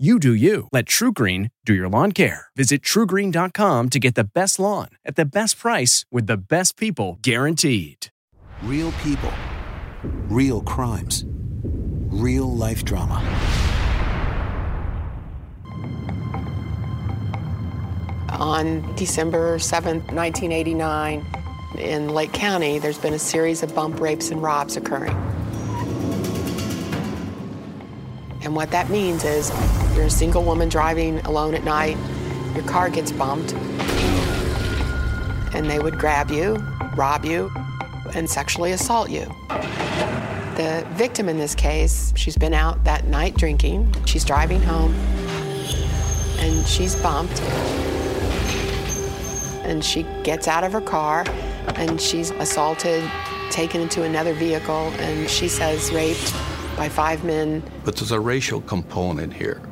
You do you. Let TruGreen do your lawn care. Visit trugreen.com to get the best lawn at the best price with the best people guaranteed. Real people, real crimes, real life drama. On December 7th, 1989, in Lake County, there's been a series of bump rapes and robs occurring. And what that means is you're a single woman driving alone at night, your car gets bumped, and they would grab you, rob you, and sexually assault you. The victim in this case, she's been out that night drinking, she's driving home, and she's bumped. And she gets out of her car and she's assaulted, taken into another vehicle, and she says raped by five men. But there's a racial component here.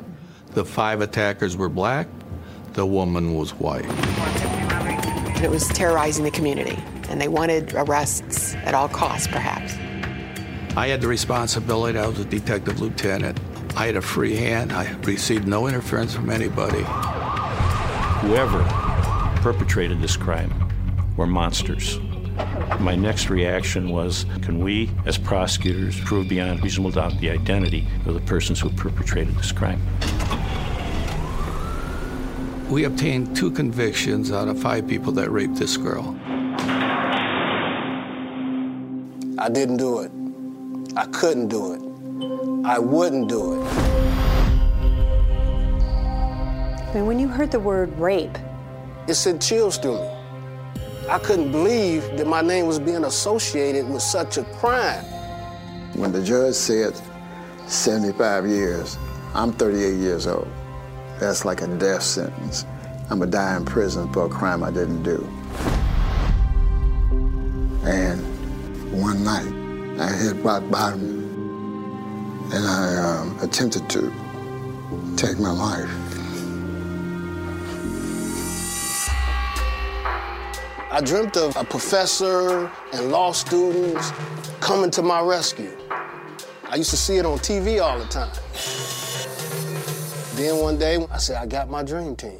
The five attackers were black, the woman was white. And it was terrorizing the community, and they wanted arrests at all costs, perhaps. I had the responsibility, I was a detective lieutenant. I had a free hand, I received no interference from anybody. Whoever perpetrated this crime were monsters. My next reaction was can we, as prosecutors, prove beyond reasonable doubt the identity of the persons who perpetrated this crime? We obtained two convictions out of five people that raped this girl. I didn't do it. I couldn't do it. I wouldn't do it. I mean, when you heard the word rape, It sent chills through me. I couldn't believe that my name was being associated with such a crime. When the judge said 75 years, I'm 38 years old. That's like a death sentence. I'm gonna die in prison for a crime I didn't do. And one night, I hit rock bottom and I um, attempted to take my life. I dreamt of a professor and law students coming to my rescue. I used to see it on TV all the time. Then one day, I said, I got my dream team.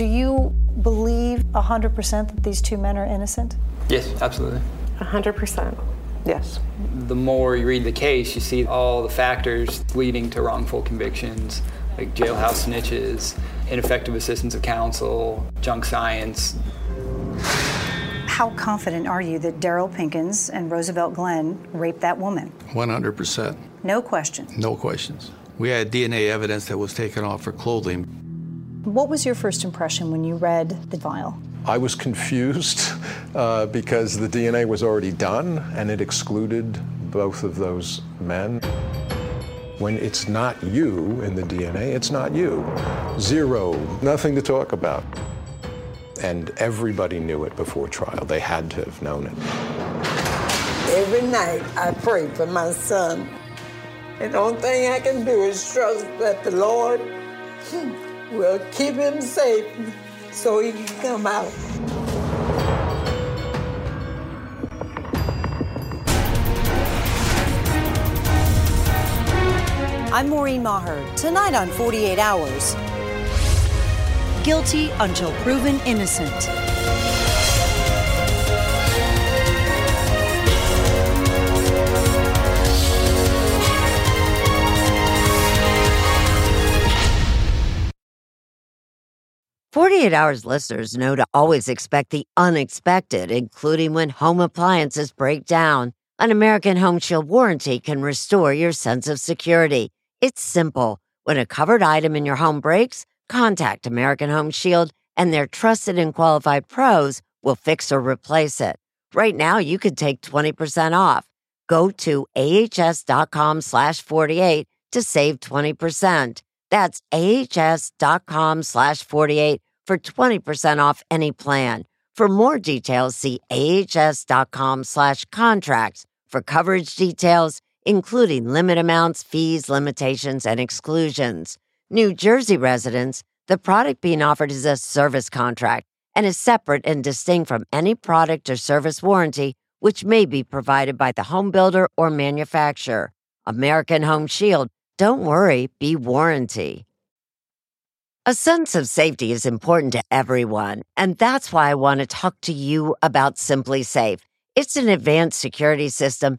do you believe 100% that these two men are innocent? Yes, absolutely. 100%. Yes. The more you read the case, you see all the factors leading to wrongful convictions, like jailhouse snitches, ineffective assistance of counsel, junk science. How confident are you that Daryl Pinkins and Roosevelt Glenn raped that woman? 100%. No question. No questions. We had DNA evidence that was taken off her clothing. What was your first impression when you read the file? I was confused uh, because the DNA was already done and it excluded both of those men. When it's not you in the DNA, it's not you. Zero, nothing to talk about. And everybody knew it before trial. They had to have known it. Every night I pray for my son. And the only thing I can do is trust that the Lord will keep him safe so he can come out. I'm Maureen Maher. Tonight on 48 Hours. Guilty until proven innocent. Forty-eight Hours listeners know to always expect the unexpected, including when home appliances break down. An American Home Shield warranty can restore your sense of security. It's simple. When a covered item in your home breaks, contact American Home Shield and their trusted and qualified pros will fix or replace it. Right now, you could take 20% off. Go to ahs.com slash 48 to save 20%. That's ahs.com slash 48 for 20% off any plan. For more details, see ahs.com slash contracts for coverage details, including limit amounts, fees, limitations, and exclusions. New Jersey residents, the product being offered is a service contract and is separate and distinct from any product or service warranty which may be provided by the home builder or manufacturer. American Home Shield, don't worry, be warranty. A sense of safety is important to everyone, and that's why I want to talk to you about SimpliSafe. It's an advanced security system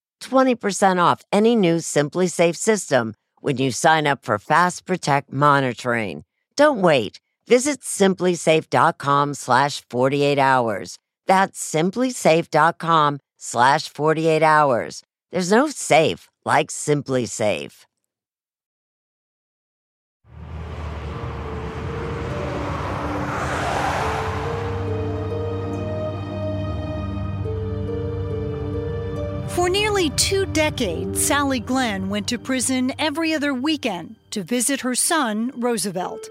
20% off any new SimpliSafe system when you sign up for Fast Protect monitoring. Don't wait. Visit simplisafe.com slash 48 hours. That's simplisafe.com slash 48 hours. There's no safe like SimpliSafe. For nearly two decades, Sally Glenn went to prison every other weekend to visit her son, Roosevelt.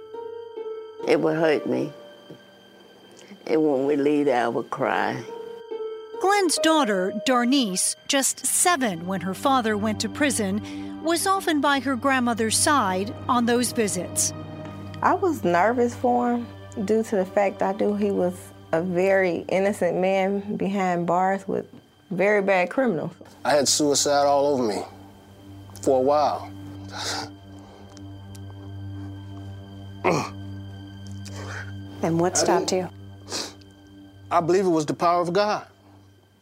It would hurt me. And when we leave, I would cry. Glenn's daughter, Darnice, just seven when her father went to prison, was often by her grandmother's side on those visits. I was nervous for him due to the fact I knew he was a very innocent man behind bars with very bad criminals. I had suicide all over me for a while. And what stopped you? I believe it was the power of God.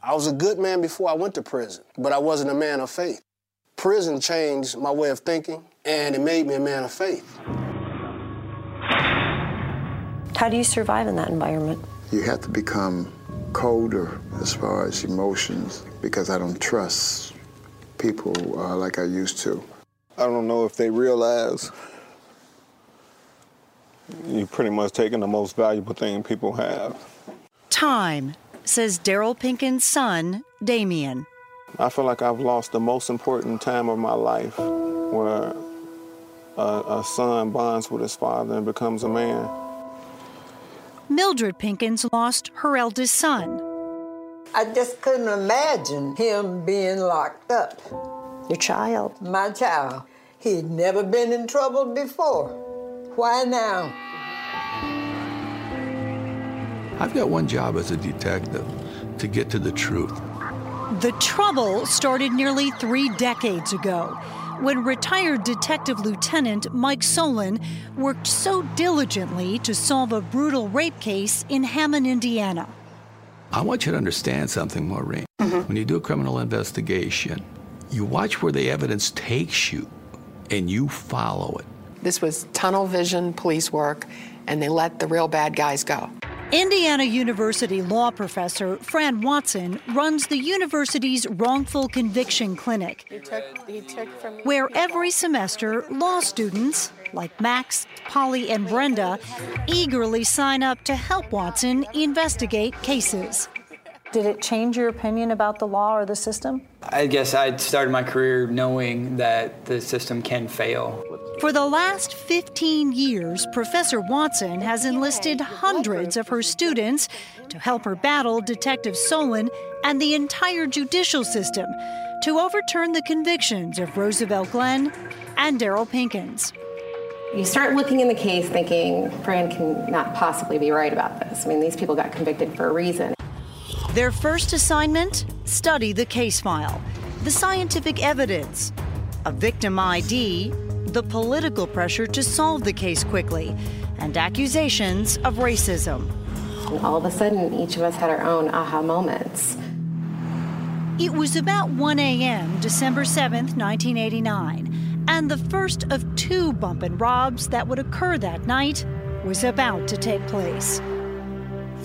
I was a good man before I went to prison, but I wasn't a man of faith. Prison changed my way of thinking, and it made me a man of faith. How do you survive in that environment? You have to become colder as far as emotions because I don't trust people uh, like I used to. I don't know if they realize you're pretty much taking the most valuable thing people have. Time, says Daryl Pinkin's son, Damien. I feel like I've lost the most important time of my life where a, a son bonds with his father and becomes a man. Mildred Pinkins lost her eldest son. I just couldn't imagine him being locked up. Your child? My child. He'd never been in trouble before. Why now? I've got one job as a detective to get to the truth. The trouble started nearly three decades ago when retired Detective Lieutenant Mike Solon worked so diligently to solve a brutal rape case in Hammond, Indiana. I want you to understand something, Maureen. Mm-hmm. When you do a criminal investigation, you watch where the evidence takes you and you follow it. This was tunnel vision police work, and they let the real bad guys go. Indiana University law professor Fran Watson runs the university's wrongful conviction clinic, He took, he took where every semester law students like Max, Polly, and Brenda eagerly sign up to help Watson investigate cases. Did it change your opinion about the law or the system? I guess I started my career knowing that the system can fail. For the last 15 years, Professor Watson has enlisted hundreds of her students to help her battle Detective Solon and the entire judicial system to overturn the convictions of Roosevelt Glenn and Daryl Pinkins. You start looking in the case thinking, Fran can not possibly be right about this. I mean, these people got convicted for a reason. Their first assignment study the case file, the scientific evidence, a victim ID, the political pressure to solve the case quickly, and accusations of racism. And all of a sudden, each of us had our own aha moments. It was about 1 a.m., December 7th, 1989, and the first of two bump and robs that would occur that night was about to take place.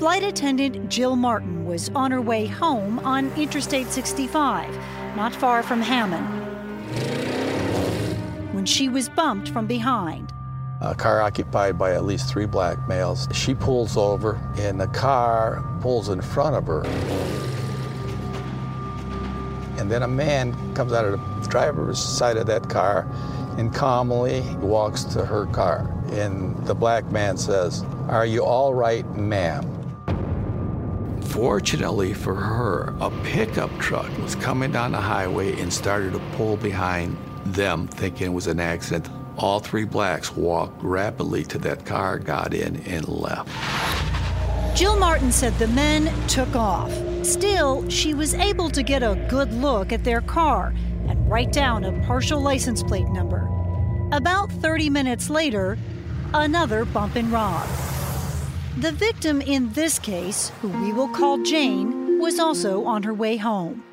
Flight attendant Jill Martin was on her way home on Interstate 65, not far from Hammond, when she was bumped from behind. A car occupied by at least three black males. She pulls over, and the car pulls in front of her. And then a man comes out of the driver's side of that car and calmly walks to her car. And the black man says, Are you all right, ma'am? Fortunately for her, a pickup truck was coming down the highway and started to pull behind them, thinking it was an accident. All three blacks walked rapidly to that car, got in, and left. Jill Martin said the men took off. Still, she was able to get a good look at their car and write down a partial license plate number. About 30 minutes later, another bump and rob. The victim in this case, who we will call Jane, was also on her way home.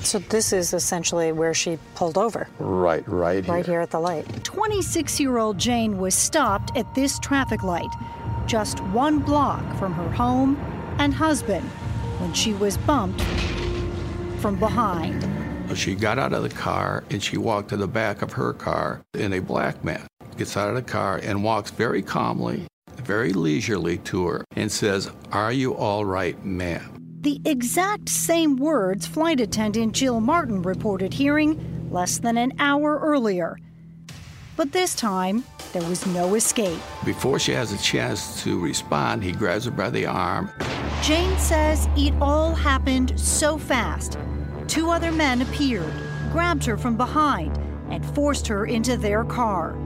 So this is essentially where she pulled over, Right, right here. right here at the light. 26 year old Jane was stopped at this traffic light, just one block from her home and husband, when she was bumped from behind. She got out of the car and she walked to the back of her car, and a black man gets out of the car and walks very calmly, very leisurely to her and says, Are you all right, ma'am? The exact same words flight attendant Jill Martin reported hearing less than an hour earlier. But this time, there was no escape. Before she has a chance to respond, he grabs her by the arm. Jane says it all happened so fast. Two other men appeared, grabbed her from behind, and forced her into their car.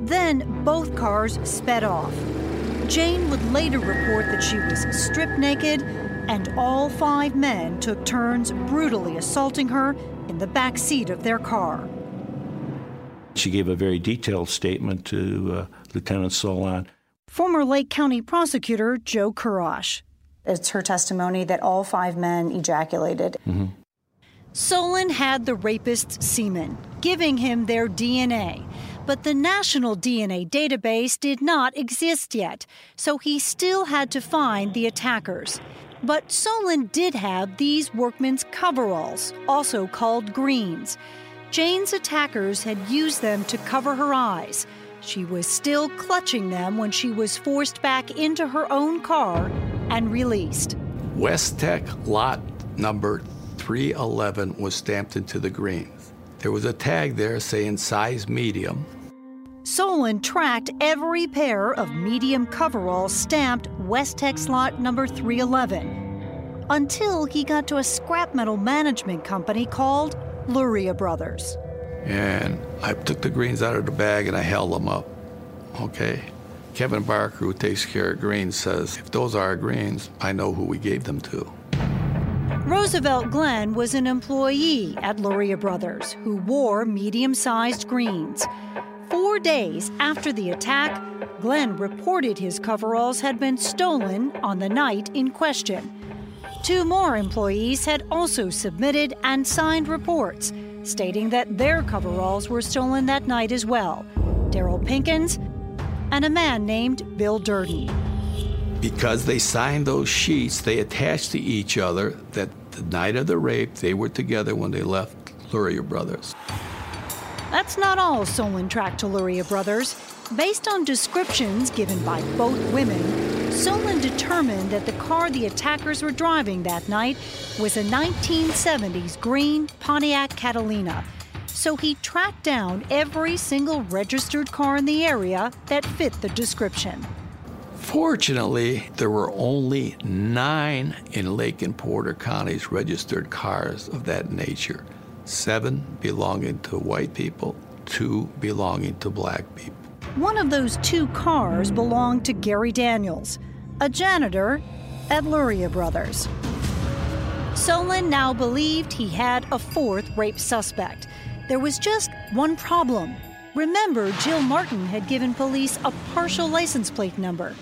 Then both cars sped off. Jane would later report that she was stripped naked, and all five men took turns brutally assaulting her in the back seat of their car. She gave a very detailed statement to uh, Lieutenant Solon. Former Lake County prosecutor Joe Kurash. It's her testimony that all five men ejaculated. Mm-hmm. Solon had the rapist's semen, giving him their DNA. But the national DNA database did not exist yet, so he still had to find the attackers. But Solon did have these workmen's coveralls, also called greens. Jane's attackers had used them to cover her eyes. She was still clutching them when she was forced back into her own car and released. West Tech lot number 311 was stamped into the greens. There was a tag there saying size medium. Solon tracked every pair of medium coveralls stamped West Tech slot number 311 until he got to a scrap metal management company called Luria Brothers. And I took the greens out of the bag and I held them up. Okay. Kevin Barker, who takes care of greens, says, if those are our greens, I know who we gave them to. Roosevelt Glenn was an employee at Luria Brothers who wore medium sized greens. Four days after the attack, Glenn reported his coveralls had been stolen on the night in question. Two more employees had also submitted and signed reports stating that their coveralls were stolen that night as well Daryl Pinkins and a man named Bill Durden. Because they signed those sheets, they attached to each other that the night of the rape, they were together when they left Luria Brothers. That's not all Solon tracked to Luria Brothers. Based on descriptions given by both women, Solon determined that the car the attackers were driving that night was a 1970s green Pontiac Catalina. So he tracked down every single registered car in the area that fit the description. Fortunately, there were only nine in Lake and Porter counties registered cars of that nature seven belonging to white people, two belonging to black people. One of those two cars belonged to Gary Daniels, a janitor at Luria Brothers. Solon now believed he had a fourth rape suspect. There was just one problem. Remember, Jill Martin had given police a partial license plate number.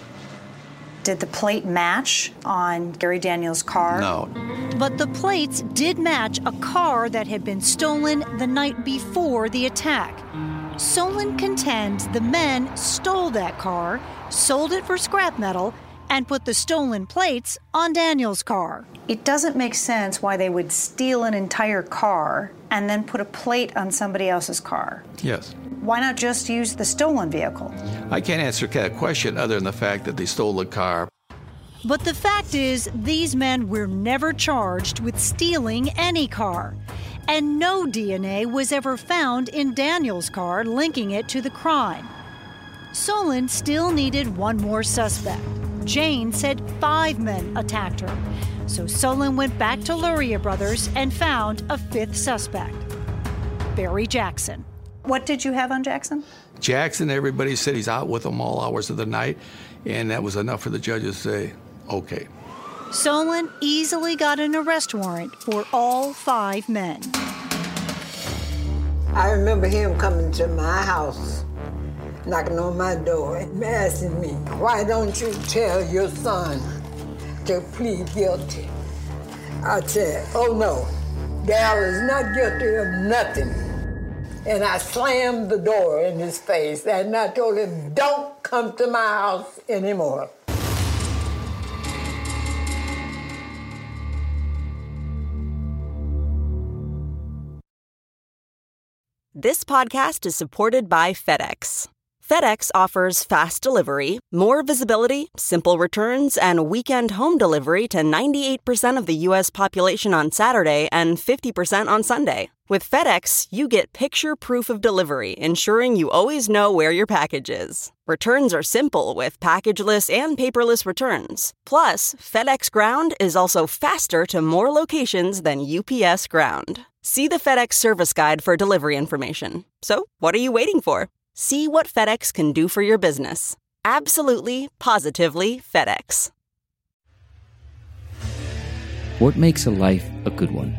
Did the plate match on Gary Daniels' car? No. But the plates did match a car that had been stolen the night before the attack. Solon contends the men stole that car, sold it for scrap metal, and put the stolen plates on Daniel's car. It doesn't make sense why they would steal an entire car and then put a plate on somebody else's car. Yes. Why not just use the stolen vehicle? I can't answer that question other than the fact that they stole the car. But the fact is, these men were never charged with stealing any car. And no DNA was ever found in Daniel's car linking it to the crime. Solon still needed one more suspect. Jane said five men attacked her. So Solon went back to Luria Brothers and found a fifth suspect Barry Jackson. What did you have on Jackson? Jackson, everybody said he's out with them all hours of the night, and that was enough for the judges to say, okay. Solon easily got an arrest warrant for all five men. I remember him coming to my house, knocking on my door and asking me, why don't you tell your son to plead guilty? I said, oh no, Dal is not guilty of nothing. And I slammed the door in his face and I told him, don't come to my house anymore. This podcast is supported by FedEx. FedEx offers fast delivery, more visibility, simple returns, and weekend home delivery to 98% of the U.S. population on Saturday and 50% on Sunday. With FedEx, you get picture proof of delivery, ensuring you always know where your package is. Returns are simple with packageless and paperless returns. Plus, FedEx Ground is also faster to more locations than UPS Ground. See the FedEx service guide for delivery information. So, what are you waiting for? See what FedEx can do for your business. Absolutely, positively FedEx. What makes a life a good one?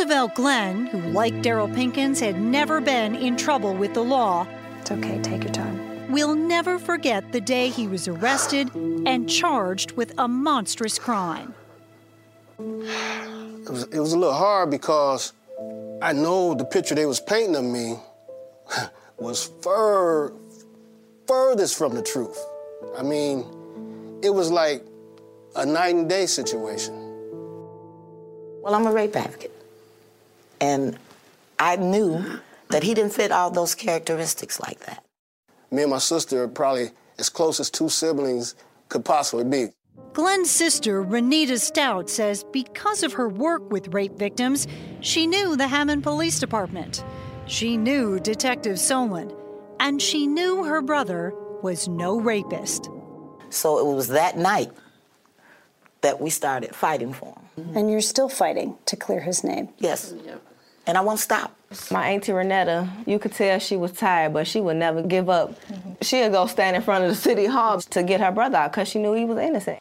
Roosevelt Glenn, who, like Daryl Pinkins, had never been in trouble with the law, It's okay, take your time. We'll never forget the day he was arrested and charged with a monstrous crime. It was, it was a little hard because I know the picture they was painting of me was fur, furthest from the truth. I mean, it was like a night and day situation. Well, I'm a rape advocate. And I knew that he didn't fit all those characteristics like that. Me and my sister are probably as close as two siblings could possibly be. Glenn's sister, Renita Stout, says because of her work with rape victims, she knew the Hammond Police Department. She knew Detective Solon, and she knew her brother was no rapist. So it was that night that we started fighting for him. And you're still fighting to clear his name. Yes. And I won't stop. My auntie Renita, you could tell she was tired, but she would never give up. She'd go stand in front of the city hall to get her brother out because she knew he was innocent.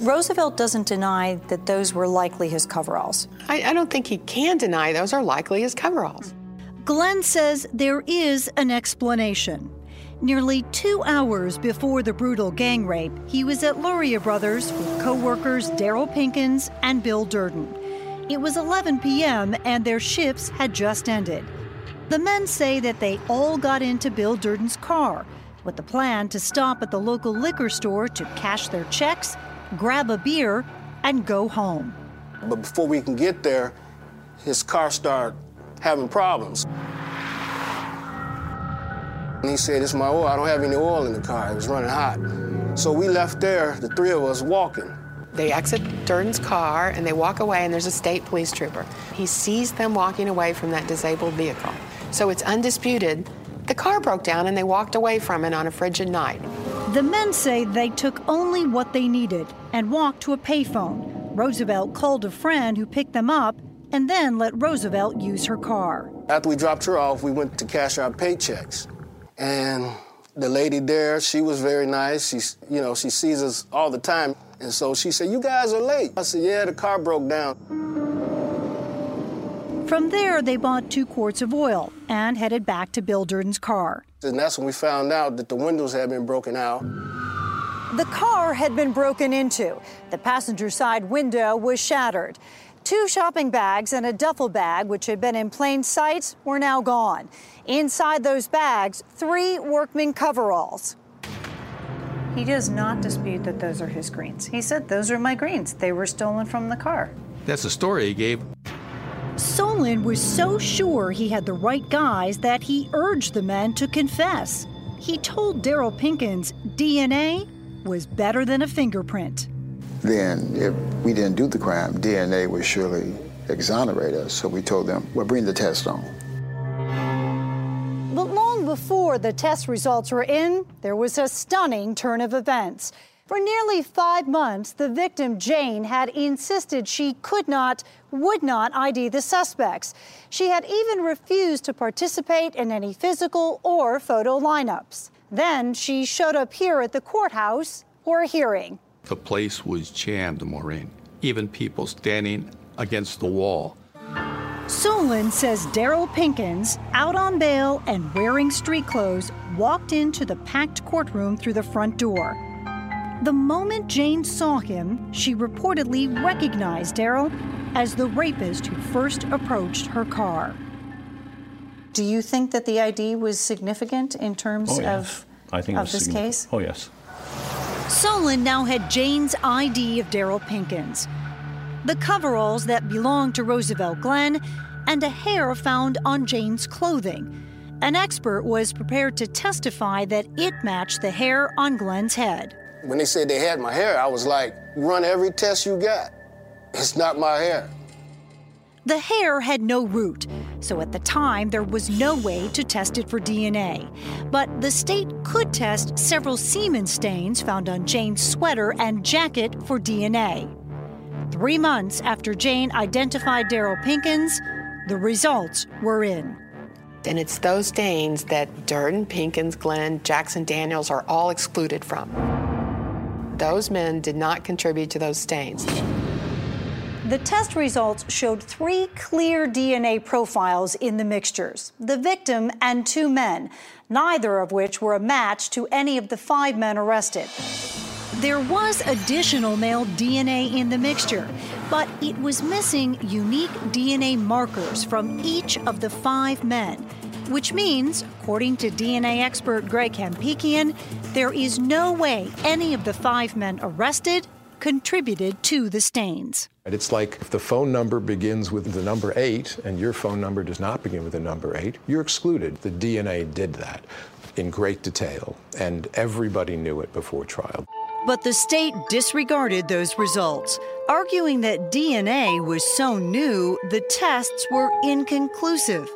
Roosevelt doesn't deny that those were likely his coveralls. I, I don't think he can deny those are likely his coveralls. Glenn says there is an explanation. Nearly two hours before the brutal gang rape, he was at Luria Brothers with co workers Daryl Pinkins and Bill Durden. It was 11 p.m., and their shifts had just ended. The men say that they all got into Bill Durden's car with the plan to stop at the local liquor store to cash their checks, grab a beer, and go home. But before we can get there, his car started having problems. And he said, It's my oil. I don't have any oil in the car. It was running hot. So we left there, the three of us walking. They exit Durden's car and they walk away, and there's a state police trooper. He sees them walking away from that disabled vehicle. So it's undisputed. The car broke down and they walked away from it on a frigid night. The men say they took only what they needed and walked to a payphone. Roosevelt called a friend who picked them up and then let Roosevelt use her car. After we dropped her off, we went to cash our paychecks. And the lady there, she was very nice. She, you know, she sees us all the time. And so she said, You guys are late. I said, Yeah, the car broke down. From there, they bought two quarts of oil and headed back to Bill Durden's car. And that's when we found out that the windows had been broken out. The car had been broken into. The passenger side window was shattered. Two shopping bags and a duffel bag, which had been in plain sight, were now gone. Inside those bags, three workman coveralls. He does not dispute that those are his greens. He said, Those are my greens. They were stolen from the car. That's the story he gave. Solon was so sure he had the right guys that he urged the men to confess. He told Daryl Pinkins DNA was better than a fingerprint. Then, if we didn't do the crime, DNA would surely exonerate us. So we told them, well, bring the test on. Before the test results were in, there was a stunning turn of events. For nearly five months, the victim, Jane, had insisted she could not, would not ID the suspects. She had even refused to participate in any physical or photo lineups. Then she showed up here at the courthouse for a hearing. The place was jammed, Maureen. Even people standing against the wall. Solon says Daryl Pinkins, out on bail and wearing street clothes, walked into the packed courtroom through the front door. The moment Jane saw him, she reportedly recognized Daryl as the rapist who first approached her car. Do you think that the ID was significant in terms Oh, yeah. of, I think of this case? Oh, yes. Solon now had Jane's ID of Daryl Pinkins, the coveralls that belonged to Roosevelt Glenn, and a hair found on Jane's clothing. An expert was prepared to testify that it matched the hair on Glenn's head. When they said they had my hair, I was like, run every test you got. It's not my hair. The hair had no root, so at the time there was no way to test it for DNA. But the state could test several semen stains found on Jane's sweater and jacket for DNA. Three months after Jane identified Daryl Pinkins, the results were in. And it's those stains that Durden, Pinkins, Glenn, Jackson Daniels are all excluded from. Those men did not contribute to those stains. The test results showed three clear DNA profiles in the mixtures the victim and two men, neither of which were a match to any of the five men arrested. There was additional male DNA in the mixture, but it was missing unique DNA markers from each of the five men, which means, according to DNA expert Greg Hampikian, there is no way any of the five men arrested contributed to the stains. It's like if the phone number begins with the number eight and your phone number does not begin with the number eight, you're excluded. The DNA did that in great detail, and everybody knew it before trial. But the state disregarded those results, arguing that DNA was so new the tests were inconclusive.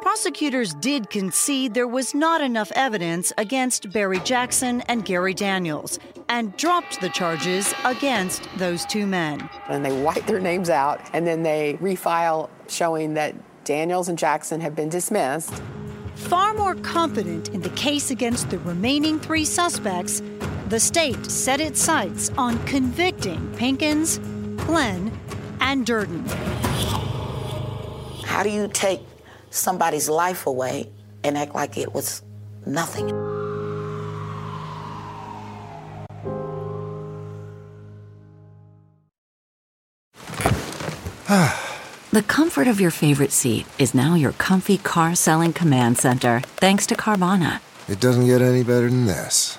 Prosecutors did concede there was not enough evidence against Barry Jackson and Gary Daniels and dropped the charges against those two men. And they wipe their names out and then they refile showing that Daniels and Jackson have been dismissed. Far more confident in the case against the remaining three suspects, the state set its sights on convicting Pinkins, Glenn, and Durden. How do you take somebody's life away and act like it was nothing? The comfort of your favorite seat is now your comfy car selling command center, thanks to Carvana. It doesn't get any better than this.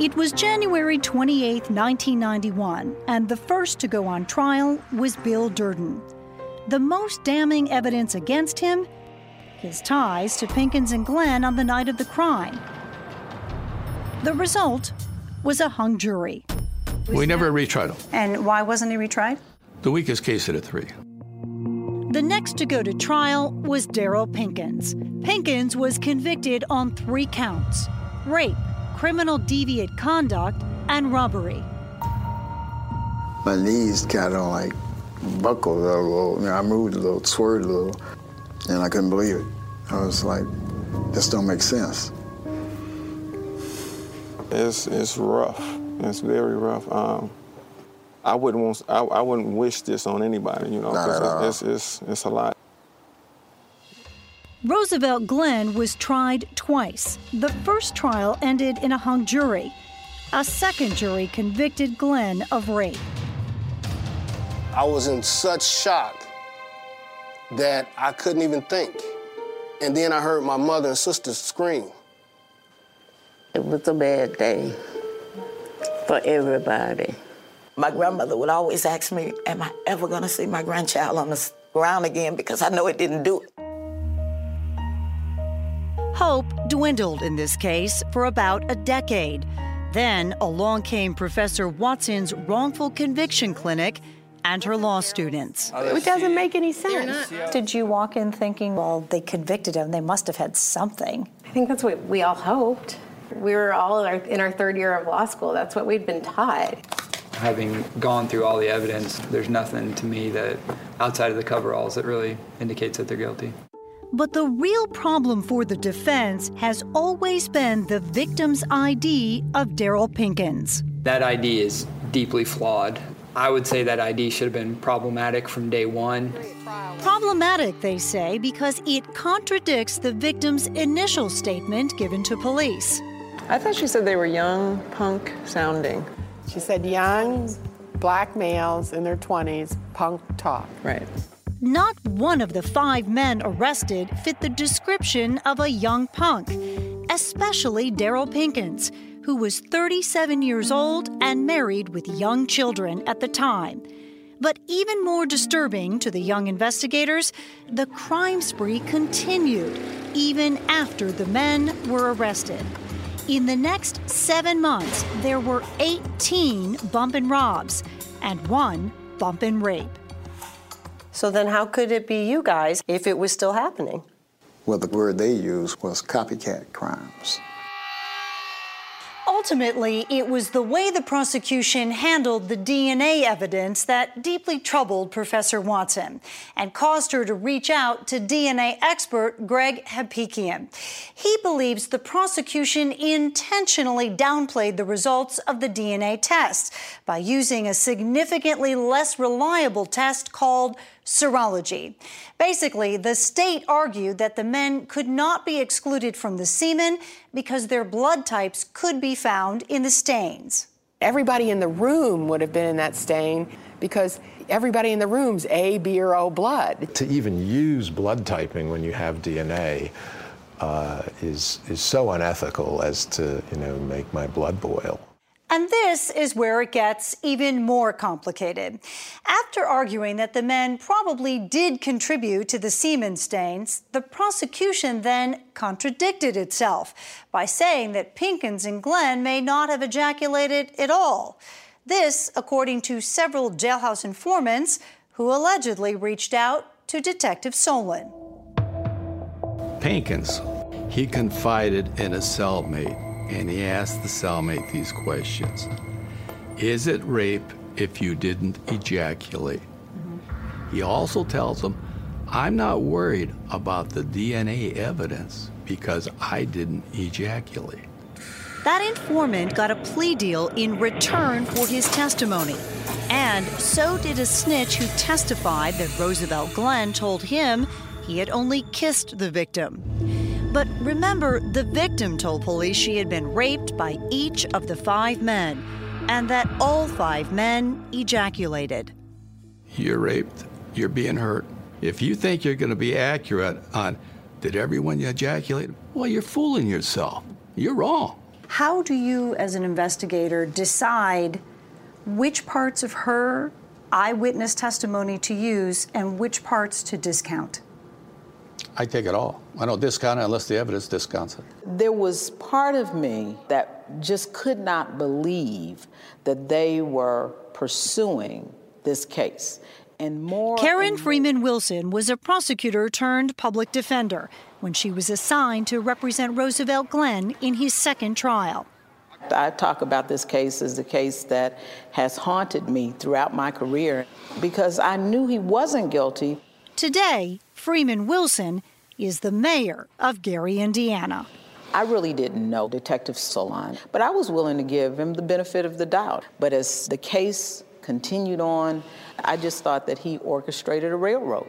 It was January 28, 1991, and the first to go on trial was Bill Durden. The most damning evidence against him? His ties to Pinkins and Glenn on the night of the crime. The result was a hung jury. We never retried him. And why wasn't he retried? The weakest case at a three. The next to go to trial was Daryl Pinkins. Pinkins was convicted on three counts rape, criminal deviant conduct, and robbery. My knees kind of like buckled a little. You know, I moved a little, swerved a little, and I couldn't believe it. I was like, this don't make sense. It's it's rough. It's very rough. Um, I wouldn't want. I, I wouldn't wish this on anybody. You know, Not 'cause it's, it's it's it's a lot. Roosevelt Glenn was tried twice. The first trial ended in a hung jury. A second jury convicted Glenn of rape. I was in such shock that I couldn't even think. And then I heard my mother and sister scream. It was a bad day for everybody. My grandmother would always ask me, Am I ever going to see my grandchild on the ground again? Because I know it didn't do it. Hope dwindled in this case for about a decade. Then along came Professor Watson's wrongful conviction clinic and her law students. It doesn't make any sense. Did you walk in thinking, well, they convicted him, they must have had something? I think that's what we all hoped. We were all in our, third year of law school. That's what we'd been taught. Having gone through all the evidence, there's nothing to me that outside of the coveralls that really indicates that they're guilty. But the real problem for the defense has always been the victim's ID of Daryl Pinkins. That ID is deeply flawed. I would say that ID should have been problematic from day one. Problematic, they say, because it contradicts the victim's initial statement given to police. I thought she said they were young, punk sounding. She said young black males in their 20s, punk talk. Right. Not one of the five men arrested fit the description of a young punk, especially Daryl Pinkins, who was 37 years old and married with young children at the time. But even more disturbing to the young investigators, the crime spree continued even after the men were arrested. In the next seven months, there were 18 bump and robs and one bump and rape. So then, how could it be you guys if it was still happening? Well, the word they used was copycat crimes. ultimately, it was the way the prosecution handled the DNA evidence that deeply troubled Professor Watson and caused her to reach out to DNA expert Greg Hampikian. He believes the prosecution intentionally downplayed the results of the DNA test by using a significantly less reliable test called serology. Basically, the state argued that the men could not be excluded from the semen because their blood types could be found in the stains. Everybody in the room would have been in that stain because everybody in the room's A, B, or O blood. To even use blood typing when you have DNA uh, is, is so unethical as to, you know, make my blood boil. And this is where it gets even more complicated. After arguing that the men probably did contribute to the semen stains, the prosecution then contradicted itself by saying that Pinkins and Glenn may not have ejaculated at all. This, according to several jailhouse informants who allegedly reached out to Detective Solon. Pinkins, he confided in a cellmate and he asked the cellmate these questions Is it rape if you didn't ejaculate? Mm-hmm. He also tells them, I'm not worried about the DNA evidence because I didn't ejaculate. That informant got a plea deal in return for his testimony. And so did a snitch who testified that Roosevelt Glenn told him he had only kissed the victim. But remember, the victim told police she had been raped by each of the five men and that all five men ejaculated. You're raped, you're being hurt. If you think you're going to be accurate on did everyone ejaculate, well, you're fooling yourself. You're wrong. How do you, as an investigator, decide which parts of her eyewitness testimony to use and which parts to discount? I take it all. I don't discount it unless the evidence discounts it. There was part of me that just could not believe that they were pursuing this case. And more Karen and Freeman Wilson was a prosecutor turned public defender when she was assigned to represent Roosevelt Glenn in his second trial. I talk about this case as a case that has haunted me throughout my career because I knew he wasn't guilty. Today, Freeman Wilson is the mayor of Gary, Indiana. I really didn't know Detective Solon, but I was willing to give him the benefit of the doubt. But as the case continued on, I just thought that he orchestrated a railroad.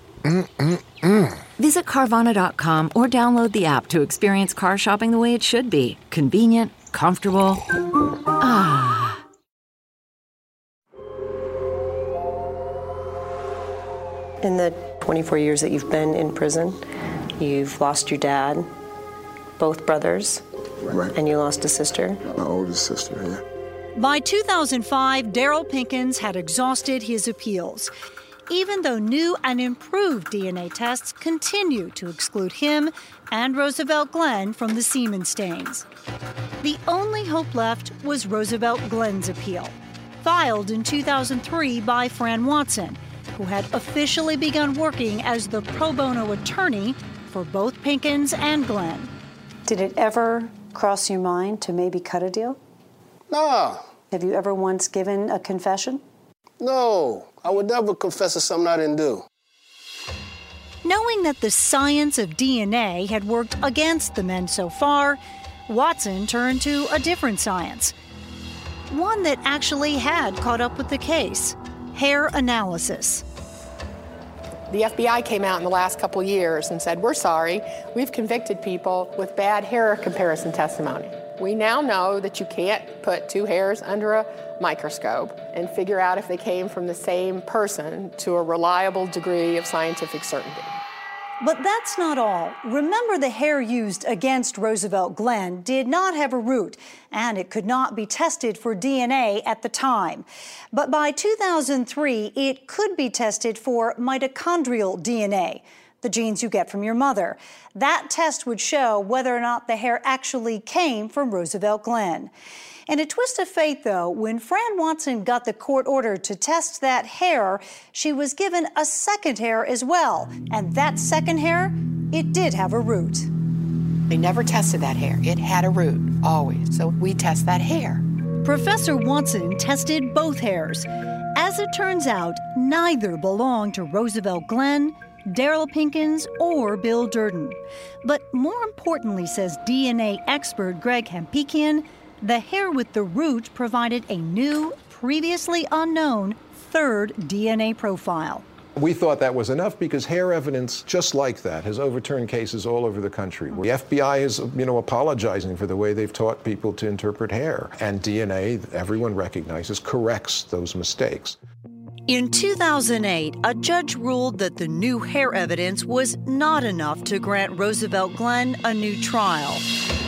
Mm-mm-mm. Visit Carvana.com or download the app to experience car shopping the way it should be convenient, comfortable. Ah. In the 24 years that you've been in prison, you've lost your dad, both brothers, Right. and you lost a sister. My oldest sister, yeah. By 2005, Daryl Pinkins had exhausted his appeals, even though new and improved DNA tests continue to exclude him and Roosevelt Glenn from the semen stains. The only hope left was Roosevelt Glenn's appeal, filed in 2003 by Fran Watson, who had officially begun working as the pro bono attorney for both Pinkins and Glenn. Did it ever cross your mind to maybe cut a deal? Nah, Have you ever once given a confession? no. I would never confess to something I didn't do. Knowing that the science of DNA had worked against the men so far, Watson turned to a different science. One that actually had caught up with the case hair analysis. The FBI came out in the last couple years and said, We're sorry, we've convicted people with bad hair comparison testimony. We now know that you can't put two hairs under a microscope and figure out if they came from the same person to a reliable degree of scientific certainty. But that's not all. Remember, the hair used against Roosevelt Glenn did not have a root, and it could not be tested for DNA at the time. But by 2003, it could be tested for mitochondrial DNA, the genes you get from your mother. That test would show whether or not the hair actually came from Roosevelt Glenn. In a twist of fate, though, when Fran Watson got the court order to test that hair, she was given a second hair as well. And that second hair, it did have a root. They never tested that hair. It had a root, always. So we test that hair. Professor Watson tested both hairs. As it turns out, neither belonged to Roosevelt Glenn, Daryl Pinkins, or Bill Durden. But more importantly, says DNA expert Greg Hampikian, the hair with the root provided a new, previously unknown third DNA profile. We thought that was enough because hair evidence just like that has overturned cases all over the country. The FBI is, you know, apologizing for the way they've taught people to interpret hair. And DNA, everyone recognizes, corrects those mistakes. In 2008, a judge ruled that the new hair evidence was not enough to grant Roosevelt Glenn a new trial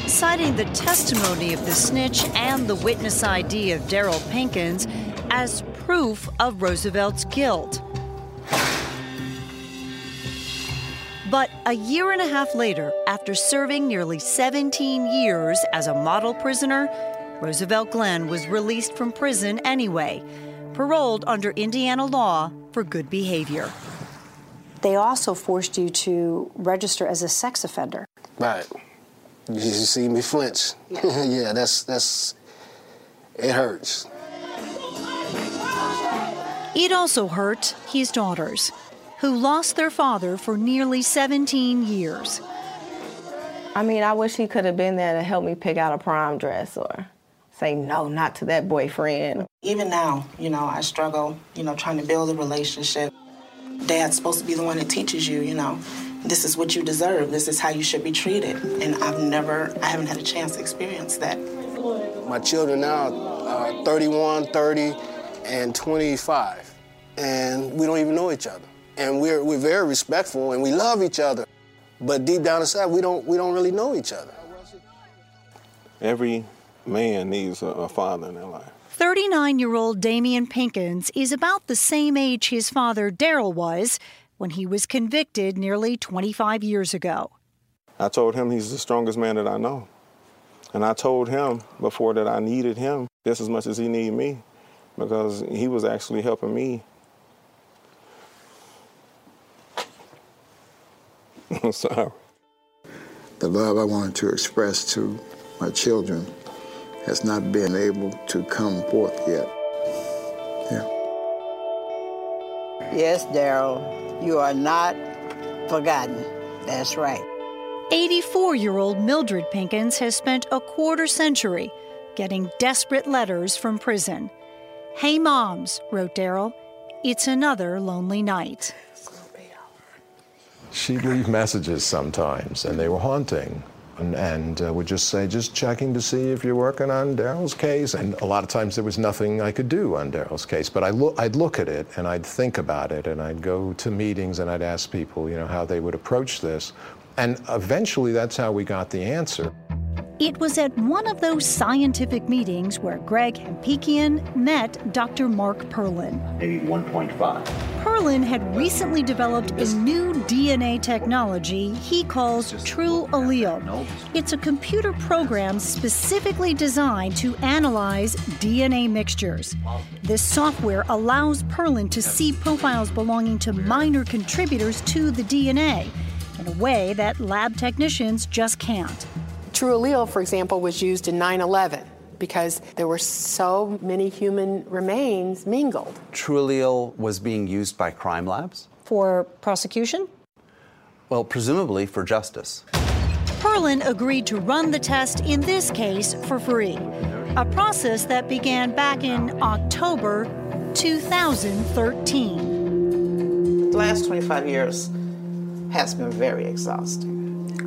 citing the testimony of the snitch and the witness ID of Daryl Pinkins as proof of Roosevelt's guilt. But a year and a half later, after serving nearly 17 years as a model prisoner, Roosevelt Glenn was released from prison anyway, paroled under Indiana law for good behavior. They also forced you to register as a sex offender. Right. You see me flinch. Yeah, yeah that's that's it hurts. It also hurt his daughters, who lost their father for nearly 17 years. I mean, I wish he could have been there to help me pick out a prom dress or say no, not to that boyfriend. Even now, you know, I struggle, you know, trying to build a relationship. Dad's supposed to be the one that teaches you, you know, this is what you deserve. This is how you should be treated. And I've never, I haven't had a chance to experience that. My children now are 31, 30, and 25. And we don't even know each other. And we're, we're very respectful and we love each other. But deep down inside, we don't, we don't really know each other. Every man needs a, a father in their life. 39 year old Damian Pinkins is about the same age his father, Daryl, was when he was convicted nearly 25 years ago. I told him he's the strongest man that I know. And I told him before that I needed him just as much as he needed me because he was actually helping me. I'm sorry. The love I wanted to express to my children has not been able to come forth yet. Yeah. Yes, Daryl, you are not forgotten. That's right. 84 year old Mildred Pinkins has spent a quarter century getting desperate letters from prison. Hey, moms, wrote Daryl, it's another lonely night. She'd leave messages sometimes, and they were haunting and, and uh, would just say, just checking to see if you're working on Daryl's case. And a lot of times there was nothing I could do on Daryl's case. But I lo- I'd look at it and I'd think about it and I'd go to meetings and I'd ask people, you know, how they would approach this. And eventually that's how we got the answer. It was at one of those scientific meetings where Greg Hampikian met Dr. Mark Perlin. Maybe 1.5. Perlin had recently developed a new DNA technology he calls TrueAllele. It's a computer program specifically designed to analyze DNA mixtures. This software allows Perlin to see profiles belonging to minor contributors to the DNA in a way that lab technicians just can't. TrueAllele, for example, was used in 9 11 because there were so many human remains mingled. TrueAllele was being used by crime labs? For prosecution? Well, presumably for justice. Perlin agreed to run the test in this case for free, a process that began back in October 2013. The last 25 years has been very exhausting.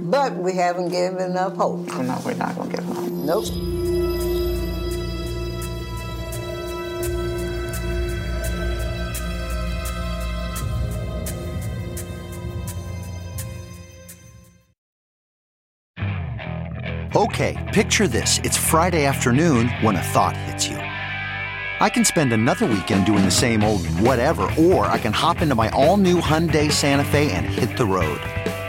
But we haven't given up hope. No, we're not going to give up. Nope. Okay, picture this. It's Friday afternoon when a thought hits you. I can spend another weekend doing the same old whatever, or I can hop into my all new Hyundai Santa Fe and hit the road.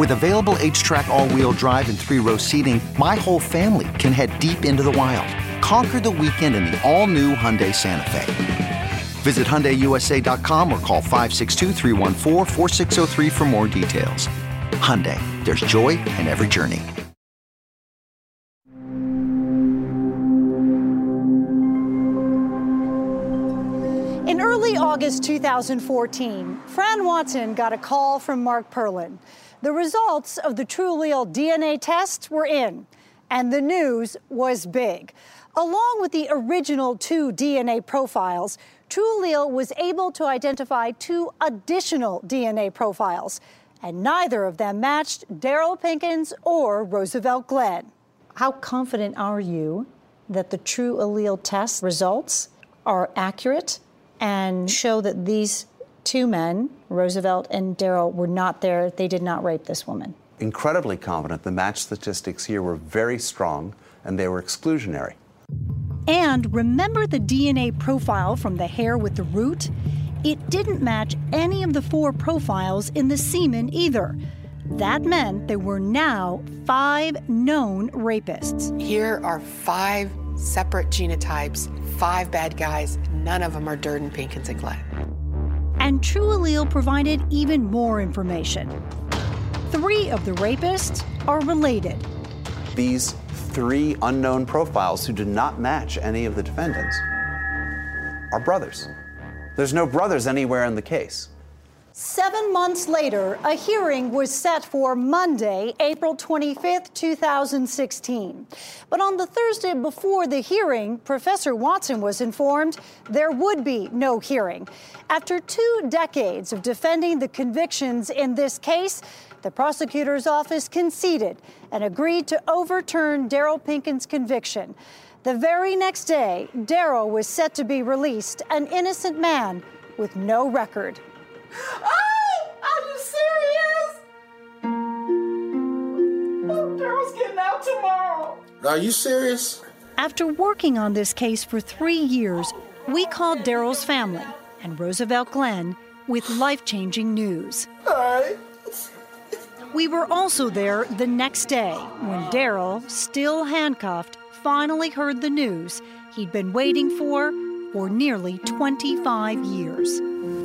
With available HTRAC, all wheel drive, and three row seating, my whole family can head deep into the wild. Conquer the weekend in the all new Hyundai Santa Fe. Visit HyundaiUSA.com or call 562 for more details. Hyundai, there's joy in every journey. In early August 2014, Fran Watson got a call from Mark Perlin. The results of the TrueAllele DNA test were in, and the news was big. Along with the original two DNA profiles, TrueAllele was able to identify two additional DNA profiles, and neither of them matched Daryl Pinkins or Roosevelt Glenn. How confident are you that the TrueAllele test results are accurate and show that these two men, Roosevelt and Daryl, were not there, they did not rape this woman? Incredibly confident. The match statistics here were very strong and they were exclusionary. And remember the DNA profile from the hair with the root? It didn't match any of the four profiles in the semen either. That meant there were now five known rapists. Here are five separate genotypes, five bad guys. None of them are Durden, Pinkins, and Glenn. And TrueAllele provided even more information. Three of the rapists are related. These three unknown profiles who did not match any of the defendants are brothers. There's no brothers anywhere in the case. Seven months later, a hearing was set for Monday, April 25th, 2016. But on the Thursday before the hearing, Professor Watson was informed there would be no hearing. After two decades of defending the convictions in this case, the prosecutor's office conceded and agreed to overturn Daryl Pinkins' conviction. The very next day, Daryl was set to be released, an innocent man with no record. Oh, are you serious? Oh, Daryl's getting out tomorrow. Are you serious? After working on this case for three years, we called Daryl's family and Roosevelt Glenn with life changing news. All right. We were also there the next day when Daryl, still handcuffed, finally heard the news he'd been waiting for for nearly 25 years.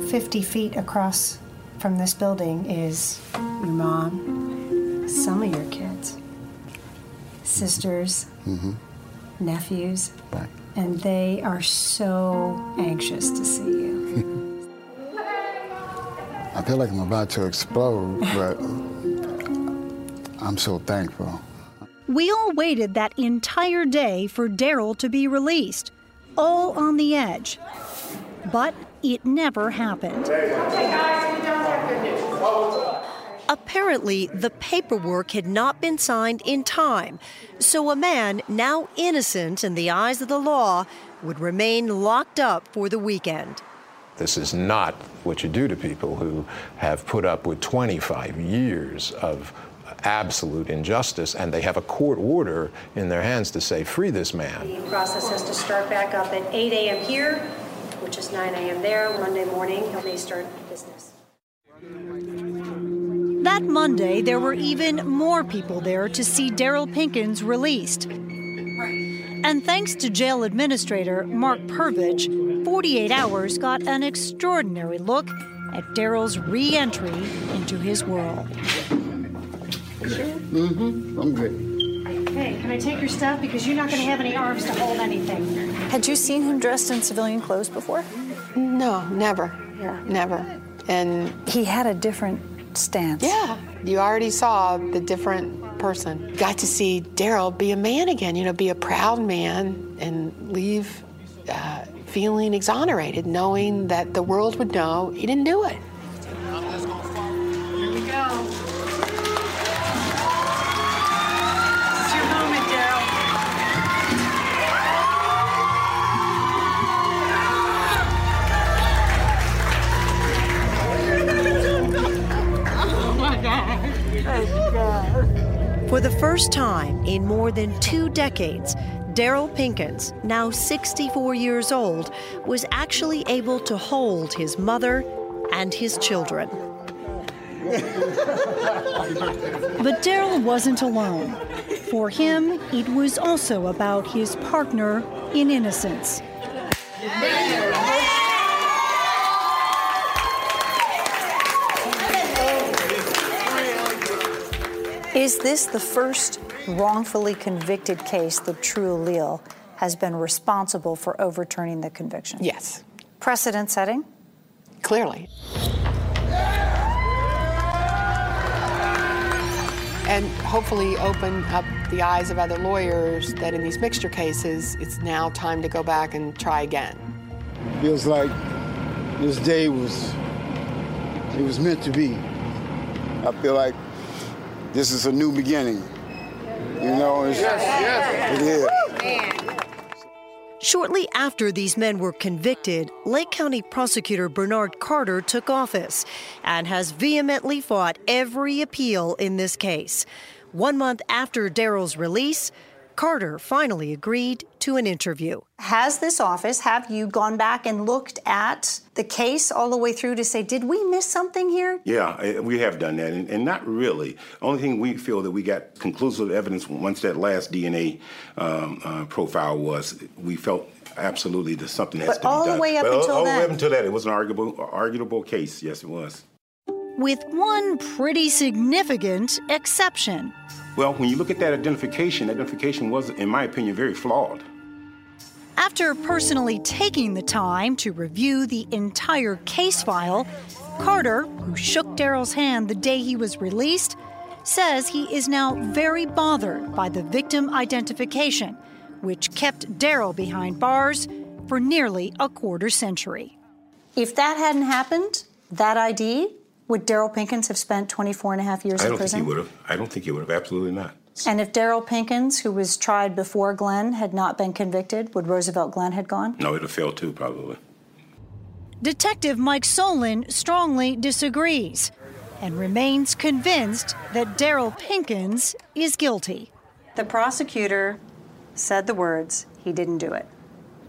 50 feet across from this building is your mom, some of your kids, sisters, Mm-hmm. nephews, and they are so anxious to see you. I feel like I'm about to explode, but I'm so thankful. We all waited that entire day for Daryl to be released, all on the edge. But it never happened. Apparently, the paperwork had not been signed in time, so a man now innocent in the eyes of the law would remain locked up for the weekend. This is not what you do to people who have put up with 25 years of absolute injustice, and they have a court order in their hands to say, free this man. The process has to start back up at 8 a.m. here, which is 9 a.m. there. Monday morning, he'll may start business. That Monday, there were even more people there to see Daryl Pinkins released. And thanks to jail administrator Mark Purvich, 48 Hours got an extraordinary look at Daryl's re entry into his world. Sure? Mm-hmm. I'm good. Hey, can I take your stuff? Because you're not going to have any arms to hold anything. Had you seen him dressed in civilian clothes before? No, never. Yeah. Never. And he had a different stance. Yeah. You already saw the different person. Got to see Daryl be a man again, you know, be a proud man and leave uh, feeling exonerated, knowing that the world would know he didn't do it. For the first time in more than two decades, Daryl Pinkins, now 64 years old, was actually able to hold his mother and his children. But Daryl wasn't alone. For him, it was also about his partner in innocence. Is this the first wrongfully convicted case that TrueAllele has been responsible for overturning the conviction? Yes. Precedent setting? Clearly. And hopefully open up the eyes of other lawyers that in these mixture cases, it's now time to go back and try again. Feels like this day was it was meant to be. I feel like this is a new beginning. You know, it's, it is. Shortly after these men were convicted, Lake County prosecutor Bernard Carter took office and has vehemently fought every appeal in this case. One month after Daryl's release, Carter finally agreed to an interview. Has this office, have you gone back and looked at the case all the way through to say, did we miss something here? Yeah, eh, we have done that, and, and not really. Only thing we feel that we got conclusive evidence once that last DNA um, uh, profile was, we felt absolutely that something has But to be all the way up But until all the way up until that, it was an arguable, arguable case. Yes, it was. With one pretty significant exception. Well, when you look at that identification, that identification was, in my opinion, very flawed. After personally taking the time to review the entire case file, Carter, who shook Daryl's hand the day he was released, says he is now very bothered by the victim identification, which kept Daryl behind bars for nearly a quarter century. If that hadn't happened, that ID, would Daryl Pinkins have spent 24 and a half years I in don't think prison? he would have. I don't think he would have. Absolutely not. And if Daryl Pinkins, who was tried before Glenn, had not been convicted, would Roosevelt Glenn had gone? No, it'd have failed too, probably. Detective Mike Solon strongly disagrees and remains convinced that Daryl Pinkins is guilty. The prosecutor said the words, he didn't do it.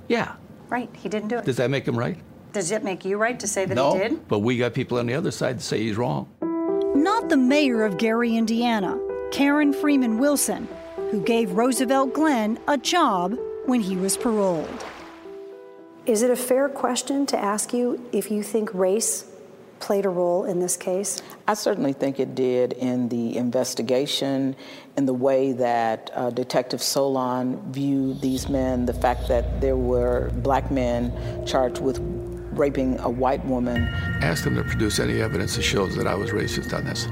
Yeah. Right, he didn't do it. Does that make him right? Does it make you right to say that no. he did? But we got people on the other side to say he's wrong. Not the mayor of Gary, Indiana, Karen Freeman Wilson, who gave Roosevelt Glenn a job when he was paroled. Is it a fair question to ask you if you think race played a role in this case? I certainly think it did in the investigation, in the way that uh, Detective Solon viewed these men, the fact that there were black men charged with raping a white woman. Asked them to produce any evidence that shows that I was racist on this.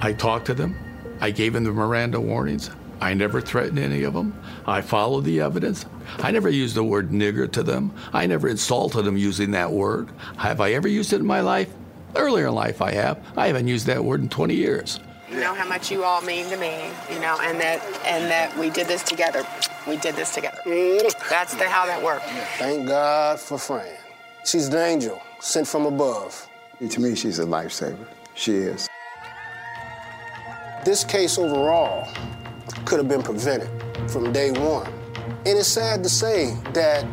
I talked to them. I gave them the Miranda warnings. I never threatened any of them. I followed the evidence. I never used the word nigger to them. I never insulted them using that word. Have I ever used it in my life? Earlier in life, I have. I haven't used that word in 20 years. You know how much you all mean to me, you know, and that and that we did this together. We did this together. Mm-hmm. That's the, how that worked. Thank God for Fran. She's an angel sent from above. To me, she's a lifesaver. She is. This case overall could have been prevented from day one. And it's sad to say that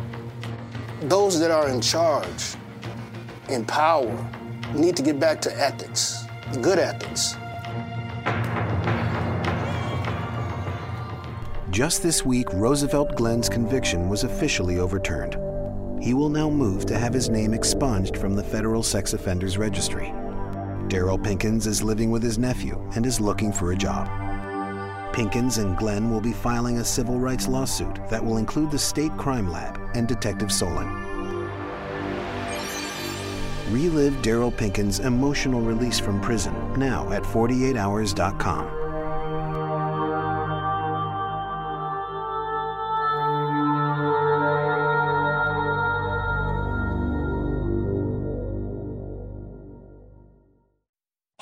those that are in charge, in power, need to get back to ethics, good ethics. Just this week, Roosevelt Glenn's conviction was officially overturned. He will now move to have his name expunged from the federal sex offenders registry. Daryl Pinkins is living with his nephew and is looking for a job. Pinkins and Glenn will be filing a civil rights lawsuit that will include the State Crime Lab and Detective Solon. Relive Daryl Pinkins' emotional release from prison now at 48hours.com.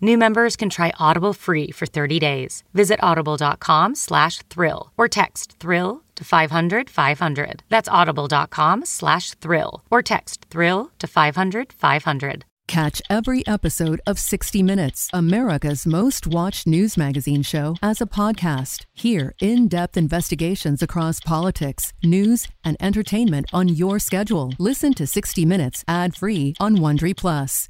New members can try Audible free for 30 days. Visit audible.com slash thrill or text thrill to 500 500. That's audible.com slash thrill or text thrill to 500 500. Catch every episode of 60 Minutes, America's most watched news magazine show, as a podcast. Hear in depth investigations across politics, news, and entertainment on your schedule. Listen to 60 Minutes ad free on Wondery Plus.